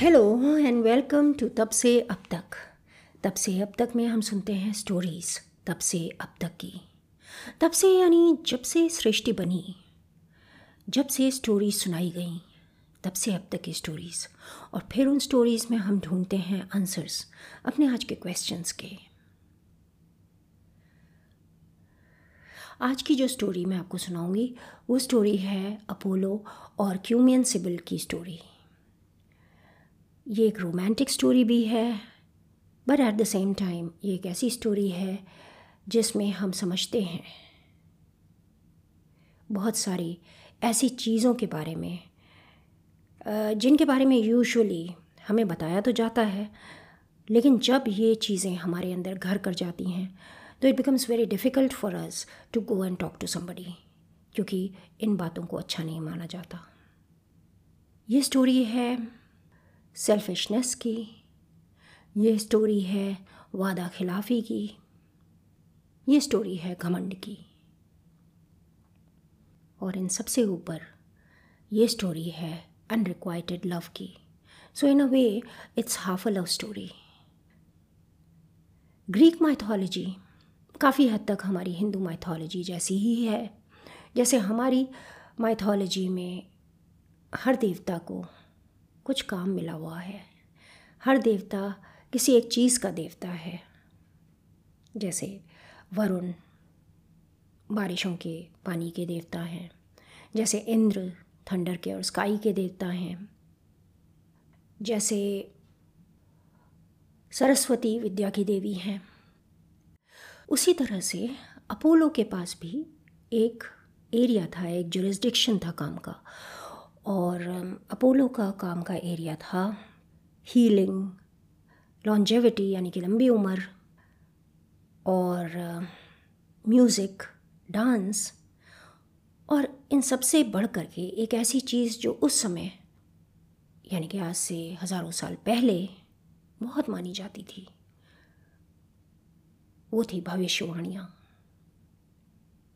Hello and welcome to तब से अब तक तब से अब तक में हम सुनते हैं स्टोरीज़ तब से अब तक की। तब से यानी जब से सृष्टि बनी, जब से स्टोरीज सुनाई गई, तब से अब तक की स्टोरीज़ और फिर उन स्टोरीज़ में हम ढूंढते हैं आंसर्स अपने आज के क्वेश्चंस के। आज की जो स्टोरी मैं आपको सुनाऊँगी, वो स्टोरी है अपोलो और क्यूमियन सिबिल की स्टोरी ये एक रोमांटिक स्टोरी भी है but at the same time ये एक ऐसी स्टोरी है जिसमें हम समझते हैं बहुत सारी ऐसी चीज़ों के बारे में जिनके बारे में यूजुअली हमें बताया तो जाता है, लेकिन जब ये चीज़ें हमारे अंदर घर कर जाती हैं तो it becomes very difficult for us to go and talk to somebody क्योंकि इन बातों को अच्छा नहीं माना जाता। ये स्टोरी है सेल्फिशनेस की। ये स्टोरी है वादा खिलाफ़ी की। ये स्टोरी है घमंड की। और इन सबसे ऊपर ये स्टोरी है अनरिक्वाइटेड लव की। So in a way it's half a love story Greek mythology काफ़ी हद तक हमारी हिंदू माइथोलॉजी जैसी ही है। जैसे हमारी माइथोलॉजी में हर देवता को कुछ काम मिला हुआ है। हर देवता किसी एक चीज़ का देवता है। जैसे वरुण बारिशों के पानी के देवता हैं। जैसे इंद्र थंडर के और स्काई के देवता हैं। जैसे सरस्वती विद्या की देवी हैं। उसी तरह से अपोलो के पास भी एक एरिया था, एक जुरिस्डिक्शन था काम का। और अपोलो का काम का एरिया था हीलिंग लॉन्जेविटी यानी कि लंबी उम्र और म्यूज़िक डांस और इन सबसे बढ़ कर के एक ऐसी चीज़ जो उस समय, यानी कि आज से हज़ारों साल पहले बहुत मानी जाती थी, वो थी भविष्यवाणियाँ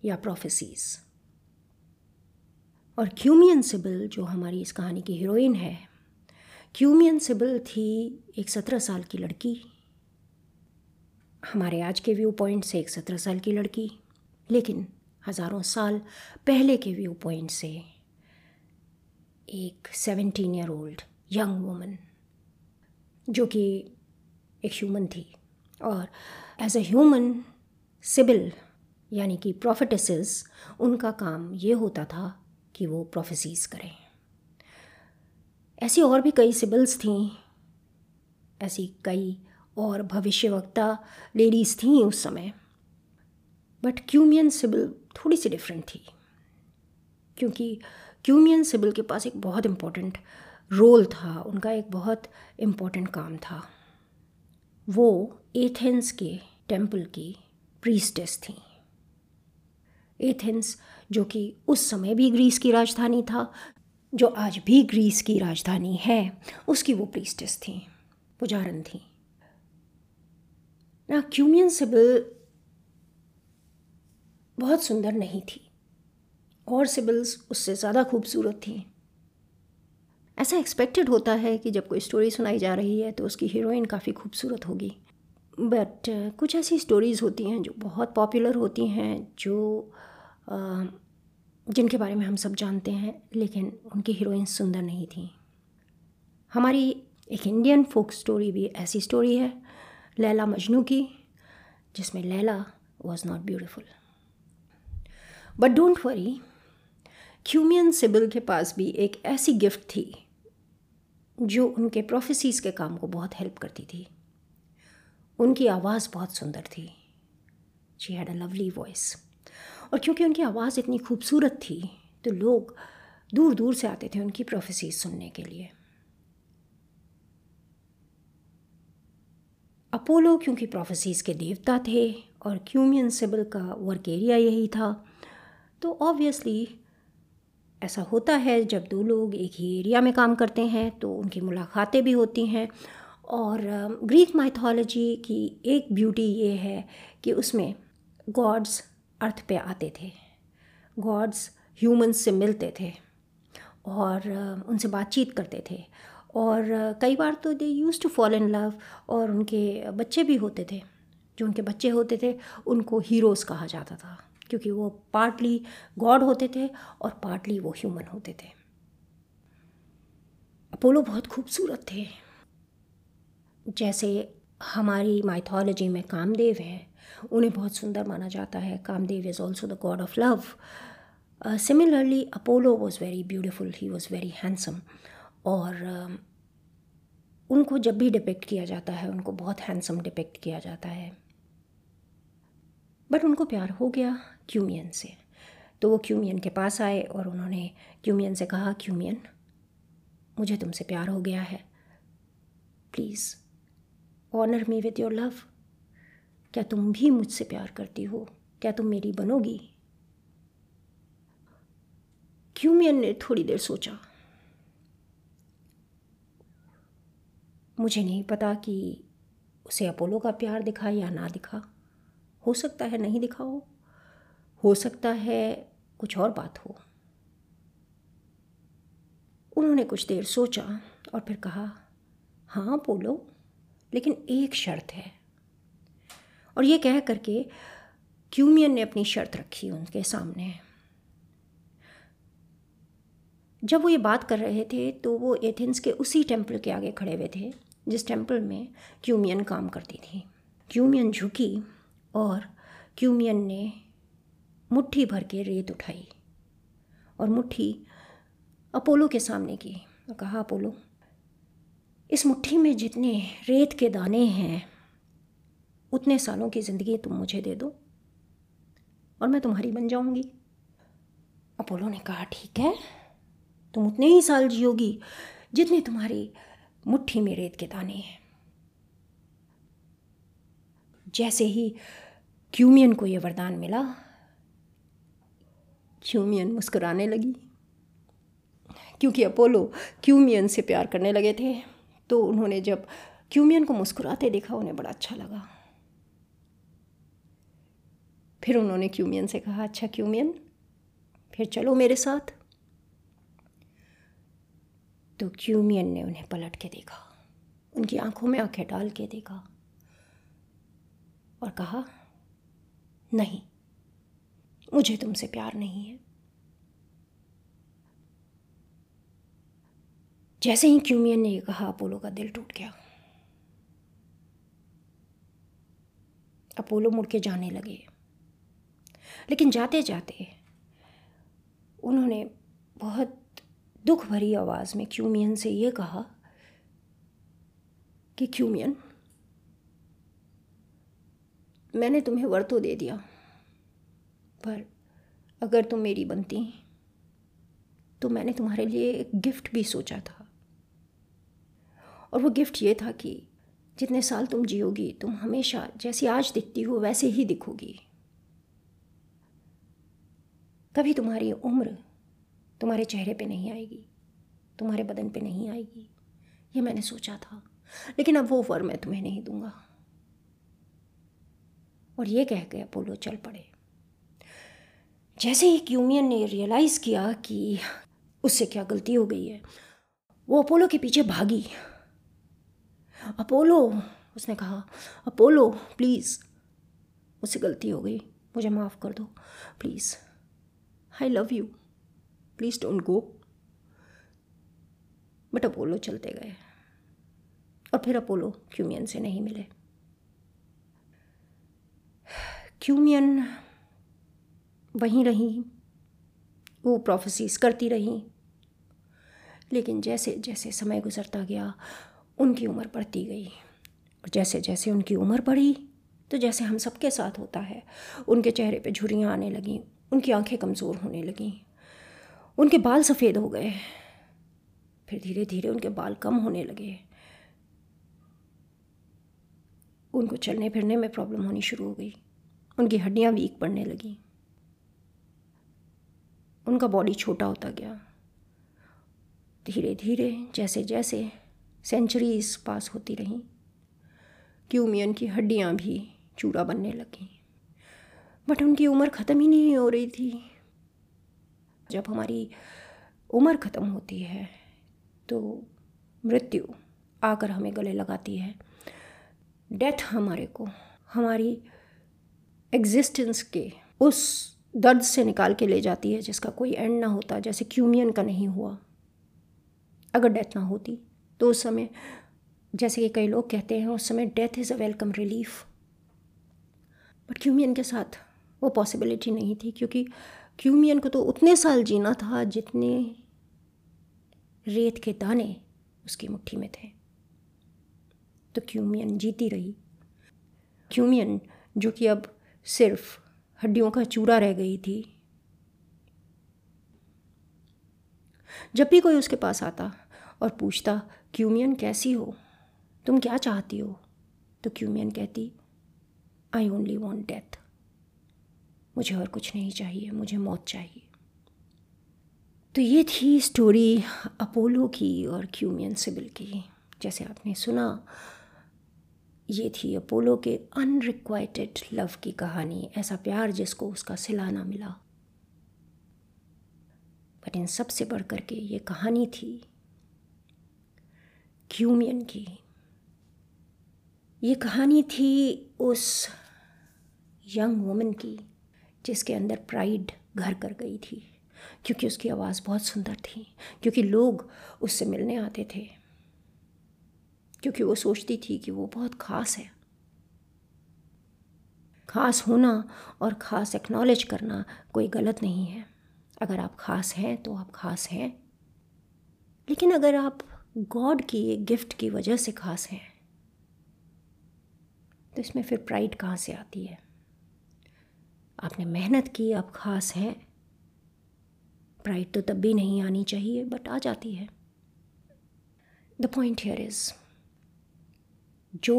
या प्रोफेसीज और क्यूमियन सिबिल जो हमारी इस कहानी की हीरोइन है क्यूमियन सिबिल थी एक सत्रह साल की लड़की। हमारे आज के व्यू पॉइंट से एक सत्रह साल की लड़की, लेकिन हज़ारों साल पहले के व्यू पॉइंट से एक seventeen year old young woman जो कि एक ह्यूमन थी। और एज अ ह्यूमन सिबिल यानी कि प्रोफेटिस उनका काम ये होता था कि वो प्रोफेसीज करें। ऐसी और भी कई सिबिल्स थीं, ऐसी कई और भविष्यवक्ता लेडीज़ थीं उस समय। बट क्यूमियन सिबिल थोड़ी सी डिफरेंट थी, क्योंकि क्यूमियन सिबिल के पास एक बहुत इम्पोर्टेंट रोल था, उनका एक बहुत इम्पोर्टेंट काम था। वो एथेंस के टेंपल की प्रीस्टेस थी। एथेंस, जो कि उस समय भी ग्रीस की राजधानी था, जो आज भी ग्रीस की राजधानी है, उसकी वो प्रीस्टेस थी, पुजारन थी। ना क्यूमियन सिबिल बहुत सुंदर नहीं थी, और सिबिल्स उससे ज़्यादा खूबसूरत थी। ऐसा एक्सपेक्टेड होता है कि जब कोई स्टोरी सुनाई जा रही है तो उसकी हीरोइन काफ़ी खूबसूरत होगी। बट कुछ ऐसी स्टोरीज़ होती हैं जो बहुत पॉपुलर होती हैं, जो जिनके बारे में हम सब जानते हैं, लेकिन उनकी हीरोइन सुंदर नहीं थी। हमारी एक इंडियन फोक स्टोरी भी ऐसी स्टोरी है, लैला मजनू की, जिसमें Laila was not beautiful but don't worry Cumaean Sibyl के पास भी एक ऐसी गिफ्ट थी, जो उनके प्रोफेसीज के काम को बहुत हेल्प करती थी। उनकी आवाज़ बहुत सुंदर थी। She had a lovely voice और क्योंकि उनकी आवाज़ इतनी खूबसूरत थी तो लोग दूर दूर से आते थे उनकी प्रोफेसीज सुनने के लिए। अपोलो क्योंकि प्रोफेसीज के देवता थे और क्यूमियन सिबल का वर्क एरिया यही था तो ऑब्वियसली ऐसा होता है जब दो लोग एक ही एरिया में काम करते हैं तो उनकी मुलाकातें भी होती हैं और ग्रीक माइथोलॉजी की एक ब्यूटी ये है कि उसमें गॉड्स अर्थ पे आते थे। गॉड्स ह्यूमंस से मिलते थे और उनसे बातचीत करते थे। और कई बार तो they use to fall in love और उनके बच्चे भी होते थे। जो उनके बच्चे होते थे, उनको हीरोज़ कहा जाता था। क्योंकि वो पार्टली गॉड होते थे और पार्टली वो ह्यूमन होते थे। अपोलो बहुत खूबसूरत थे। जैसे हमारी माइथोलॉजी में कामदेव है उन्हें बहुत सुंदर माना जाता है। Kamdev is also the god of love similarly Apollo was very beautiful he was very handsome और uh, उनको जब भी डिपेक्ट किया जाता है उनको बहुत हैंडसम डिपेक्ट किया जाता है। बट उनको प्यार हो गया क्यूमियन से। तो वो क्यूमियन के पास आए और उन्होंने क्यूमियन से कहा क्यूमियन मुझे तुमसे प्यार हो गया है। Please honour me with your love क्या तुम भी मुझसे प्यार करती हो? क्या तुम मेरी बनोगी? क्यूमियन ने थोड़ी देर सोचा? मुझे नहीं पता कि उसे अपोलो का प्यार दिखा या ना दिखा। हो सकता है नहीं दिखा हो। हो सकता है कुछ और बात हो। उन्होंने कुछ देर सोचा और फिर कहा हाँ बोलो लेकिन एक शर्त है। और ये कह करके क्यूमियन ने अपनी शर्त रखी उनके सामने। जब वो ये बात कर रहे थे तो वो एथेंस के उसी टेंपल के आगे खड़े हुए थे, जिस टेंपल में क्यूमियन काम करती थी। क्यूमियन झुकी और क्यूमियन ने मुट्ठी भर के रेत उठाई और मुट्ठी अपोलो के सामने की और कहा, अपोलो, इस मुट्ठी में जितने रेत के दाने हैं उतने सालों की ज़िंदगी तुम मुझे दे दो और मैं तुम्हारी बन जाऊँगी। अपोलो ने कहा, ठीक है, तुम उतने ही साल जियोगी जितने तुम्हारी मुट्ठी में रेत के दाने हैं। जैसे ही क्यूमियन को यह वरदान मिला, क्यूमियन मुस्कुराने लगी। क्योंकि अपोलो क्यूमियन से प्यार करने लगे थे तो उन्होंने जब क्यूमियन को मुस्कुराते देखा, उन्हें बड़ा अच्छा लगा। फिर उन्होंने क्यूमियन से कहा अच्छा क्यूमियन फिर चलो मेरे साथ। तो क्यूमियन ने उन्हें पलट के देखा? उनकी आँखों में आँखें डाल के देखा और कहा, नहीं, मुझे तुमसे प्यार नहीं है। जैसे ही क्यूमियन ने यह कहा, अपोलो का दिल टूट गया। अपोलो मुड़ के जाने लगे। लेकिन जाते जाते उन्होंने बहुत दुख भरी आवाज़ में क्यूमियन से ये कहा कि क्यूमियन, मैंने तुम्हें वर तो दे दिया, पर अगर तुम मेरी बनती तो मैंने तुम्हारे लिए एक गिफ्ट भी सोचा था। और वो गिफ्ट ये था कि जितने साल तुम जियोगी, तुम हमेशा जैसी आज दिखती हो, वैसे ही दिखोगी। कभी तुम्हारी उम्र तुम्हारे चेहरे पे नहीं आएगी, तुम्हारे बदन पे नहीं आएगी। ये मैंने सोचा था, लेकिन अब वो वर मैं तुम्हें नहीं दूँगा। और ये कह के अपोलो चल पड़े। जैसे ही क्यूमियन ने रियलाइज़ किया कि उससे क्या गलती हो गई है, वो अपोलो के पीछे भागी। अपोलो, उसने कहा, अपोलो प्लीज़ मुझसे गलती हो गई। मुझे माफ़ कर दो please I love you please don't go but Apollo चलते गए। और फिर अपोलो क्यूमियन से नहीं मिले। क्यूमियन वहीं रही। वो प्रोफेसीज करती रहीं। लेकिन जैसे जैसे समय गुजरता गया, उनकी उम्र बढ़ती गई। और जैसे जैसे उनकी उम्र बढ़ी तो जैसे हम सबके साथ होता है, उनके चेहरे पे झुरियाँ आने लगीं। उनकी आँखें कमज़ोर होने लगीं। उनके बाल सफ़ेद हो गए। फिर धीरे धीरे उनके बाल कम होने लगे। उनको चलने फिरने में प्रॉब्लम होनी शुरू हो गई। उनकी हड्डियाँ वीक पड़ने लगी। उनका बॉडी छोटा होता गया। धीरे धीरे जैसे जैसे सेंचुरीज पास होती रहीं, क्यूमियन की हड्डियाँ भी चूड़ा बनने लगीं। बट उनकी उम्र ख़त्म ही नहीं हो रही थी। जब हमारी उम्र ख़त्म होती है तो मृत्यु आकर हमें गले लगाती है। डेथ हमारे को, हमारी एग्जिस्टेंस के उस दर्द से निकाल के ले जाती है, जिसका कोई एंड ना होता, जैसे क्यूमियन का नहीं हुआ। अगर डेथ ना होती तो उस समय, जैसे कि कई लोग कहते हैं, उस समय death is a welcome relief but Cumaean के साथ वो पॉसिबिलिटी नहीं थी, क्योंकि क्यूमियन को तो उतने साल जीना था जितने रेत के दाने उसकी मुट्ठी में थे। तो क्यूमियन जीती रही। क्यूमियन जो कि अब सिर्फ़ हड्डियों का चूरा रह गई थी, जब भी कोई उसके पास आता और पूछता क्यूमियन कैसी हो? तुम क्या चाहती हो? तो क्यूमियन कहती आई ओनली वॉन्ट डेथ मुझे और कुछ नहीं चाहिए, मुझे मौत चाहिए। तो ये थी स्टोरी अपोलो की और क्यूमियन सिबिल की। जैसे आपने सुना, ये थी अपोलो के अनरिक्वाइटेड लव की कहानी, ऐसा प्यार जिसको उसका सिलाना मिला। बट इन सबसे बढ़ कर के ये कहानी थी क्यूमियन की। ये कहानी थी उस यंग वुमन की। जिसके अंदर प्राइड घर कर गई थी, क्योंकि उसकी आवाज़ बहुत सुंदर थी, क्योंकि लोग उससे मिलने आते थे, क्योंकि वो सोचती थी कि वो बहुत ख़ास है। ख़ास होना और ख़ास एक्नॉलेज करना कोई गलत नहीं है। अगर आप ख़ास हैं तो आप ख़ास हैं। लेकिन अगर आप गॉड की एक गिफ्ट की वजह से ख़ास हैं तो इसमें फिर प्राइड कहाँ से आती है? आपने मेहनत की आप ख़ास हैं। प्राइड तो तब भी नहीं आनी चाहिए बट आ जाती है। द पॉइंट हेयर इज़ जो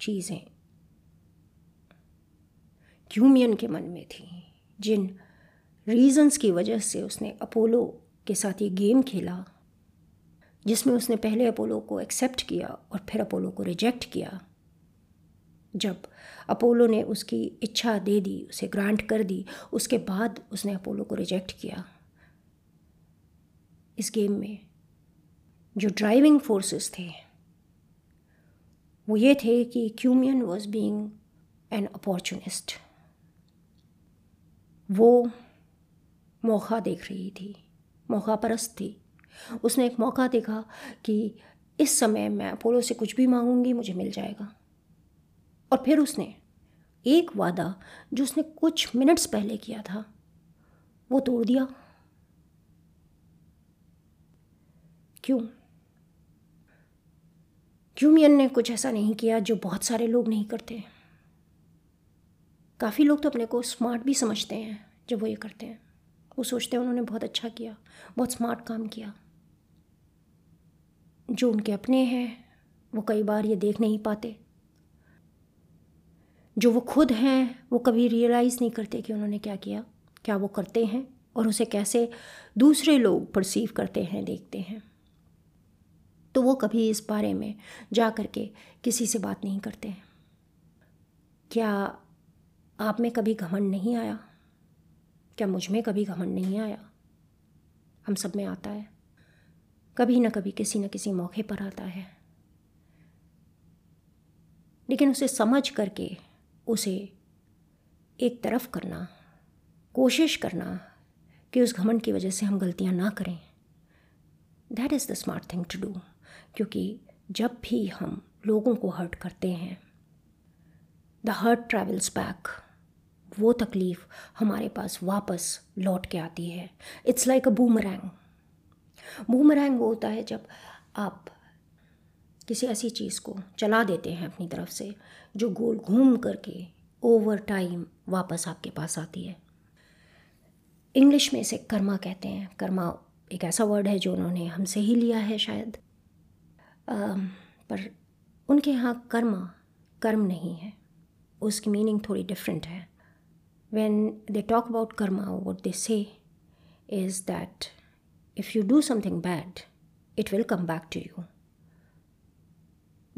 चीज़ें क्यूमियन के मन में थी, जिन रीजंस की वजह से उसने अपोलो के साथ ये गेम खेला, जिसमें उसने पहले अपोलो को एक्सेप्ट किया और फिर अपोलो को रिजेक्ट किया जब अपोलो ने उसकी इच्छा दे दी, उसे ग्रांट कर दी, उसके बाद उसने अपोलो को रिजेक्ट किया। इस गेम में जो ड्राइविंग फोर्सेस थे, वो ये थे कि Cumaean was being an opportunist वो मौका देख रही थी मौका परस्त थी। उसने एक मौका देखा कि इस समय मैं अपोलो से कुछ भी मांगूँगी, मुझे मिल जाएगा। और फिर उसने एक वादा जो उसने कुछ मिनट्स पहले किया था, वो तोड़ दिया। क्यों? क्यूमियन ने कुछ ऐसा नहीं किया जो बहुत सारे लोग नहीं करते? काफ़ी लोग तो अपने को स्मार्ट भी समझते हैं जब वो ये करते हैं। वो सोचते हैं उन्होंने बहुत अच्छा किया, बहुत स्मार्ट काम किया। जो उनके अपने हैं, वो कई बार ये देख नहीं पाते। जो वो खुद हैं, वो कभी रियलाइज़ नहीं करते कि उन्होंने क्या किया, क्या वो करते हैं और उसे कैसे दूसरे लोग परसीव करते हैं, देखते हैं। तो वो कभी इस बारे में जा कर के किसी से बात नहीं करते हैं। क्या आप में कभी घमंड नहीं आया? क्या मुझमें कभी घमंड नहीं आया? हम सब में आता है। कभी ना कभी किसी न किसी मौके पर आता है। लेकिन उसे समझ करके उसे एक तरफ़ करना, कोशिश करना कि उस घमंड की वजह से हम गलतियाँ ना करें। That is the smart thing to do क्योंकि जब भी हम लोगों को हर्ट करते हैं द हर्ट ट्रैवल्स बैक वो तकलीफ़ हमारे पास वापस लौट के आती है। It's like a boomerang boomerang वो होता है जब आप किसी ऐसी चीज़ को चला देते हैं अपनी तरफ़ से जो गोल घूम करके ओवर टाइम वापस आपके पास आती है। इंग्लिश में इसे कर्मा कहते हैं। कर्मा एक ऐसा वर्ड है जो उन्होंने हमसे ही लिया है शायद। आ, पर उनके यहाँ कर्मा कर्म नहीं है। उसकी मीनिंग थोड़ी डिफरेंट है। When they talk about karma what they say is that if you do something bad it will come back to you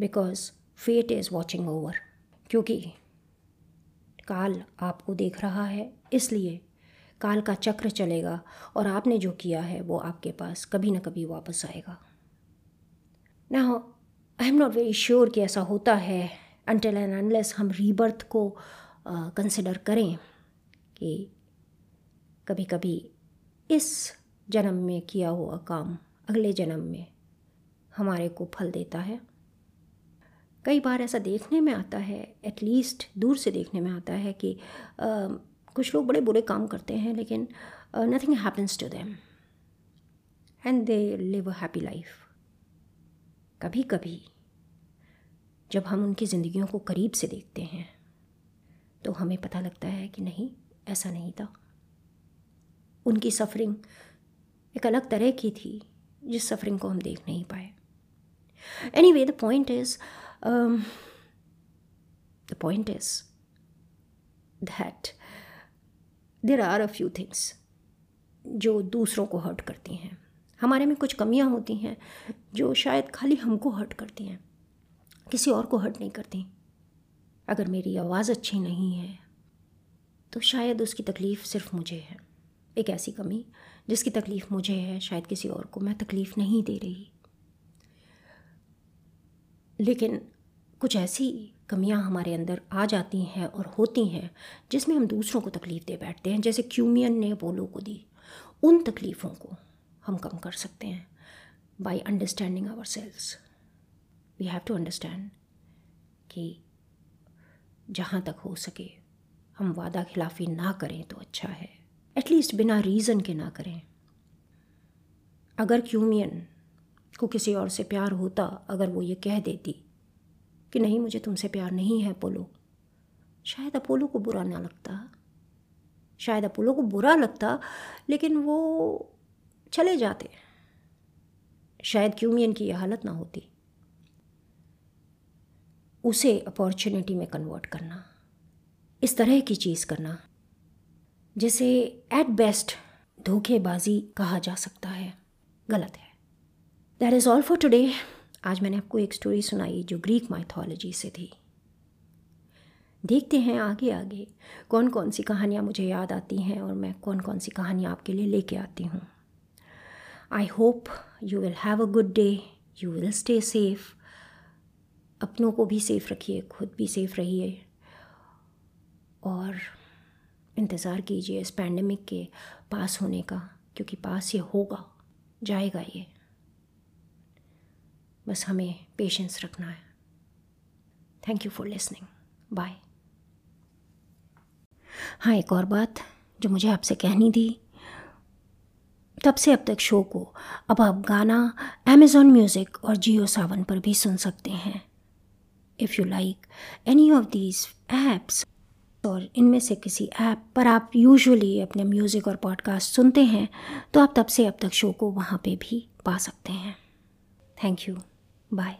because fate is watching over क्योंकि काल आपको देख रहा है इसलिए काल का चक्र चलेगा और आपने जो किया है वो आपके पास कभी ना कभी वापस आएगा। ना I am not very sure कि ऐसा होता है अनटिल एंड अनलेस हम रीबर्थ को कंसिडर uh, करें कि कभी कभी इस जन्म में किया हुआ काम अगले जन्म में हमारे को फल देता है। कई बार ऐसा देखने में आता है एटलीस्ट दूर से देखने में आता है कि आ, कुछ लोग बड़े बुरे काम करते हैं लेकिन nothing happens to them and they live a happy life कभी कभी जब हम उनकी ज़िंदगियों को करीब से देखते हैं तो हमें पता लगता है कि नहीं ऐसा नहीं था। उनकी सफरिंग एक अलग तरह की थी जिस सफरिंग को हम देख नहीं पाए। Anyway the point is the point is that there are a few things जो दूसरों को हर्ट करती हैं। हमारे में कुछ कमियाँ होती हैं जो शायद खाली हमको हर्ट करती हैं। किसी और को हर्ट नहीं करती। अगर मेरी आवाज़ अच्छी नहीं है तो शायद उसकी तकलीफ़ सिर्फ़ मुझे है। एक ऐसी कमी जिसकी तकलीफ़ मुझे है, शायद किसी और को मैं तकलीफ़ नहीं दे रही। लेकिन कुछ ऐसी कमियाँ हमारे अंदर आ जाती हैं और होती हैं, जिसमें हम दूसरों को तकलीफ़ दे बैठते हैं। जैसे क्यूमियन ने बोलो को दी। उन तकलीफ़ों को हम कम कर सकते हैं by understanding ourselves we have to understand कि जहाँ तक हो सके हम वादा खिलाफ़ी ना करें तो अच्छा है। एटलीस्ट बिना रीज़न के ना करें। अगर क्यूमियन को किसी और से प्यार होता अगर वो ये कह देती कि नहीं, मुझे तुमसे प्यार नहीं है अपोलो। शायद अपोलो को बुरा ना लगता। शायद अपोलो को बुरा लगता, लेकिन वो चले जाते। शायद क्यूमियन की यह हालत ना होती। उसे अपॉर्चुनिटी में कन्वर्ट करना, इस तरह की चीज़ करना, जिसे एट बेस्ट धोखेबाजी कहा जा सकता है, गलत है। That is all for today आज मैंने आपको एक स्टोरी सुनाई जो ग्रीक माइथोलॉजी से थी। देखते हैं आगे आगे कौन कौन सी कहानियाँ मुझे याद आती हैं और मैं कौन कौन सी कहानियाँ आपके लिए लेके आती हूँ। I hope you will have a good day you will stay safe अपनों को भी सेफ़ रखिए, खुद भी सेफ़ रहिए। और इंतज़ार कीजिए इस पैंडमिक के पास होने का, क्योंकि पास ये होगा, जाएगा ये। बस हमें पेशेंस रखना है। Thank you for listening bye हाँ एक और बात जो मुझे आपसे कहनी थी। तब से अब तक शो को अब आप गाना अमेज़ॉन म्यूज़िक और जियो सावन पर भी सुन सकते हैं। If you like any of these apps और इनमें से किसी ऐप पर आप यूजुअली अपने म्यूज़िक और पॉडकास्ट सुनते हैं तो आप तब से अब तक शो को वहाँ पे भी पा सकते हैं। Thank you bye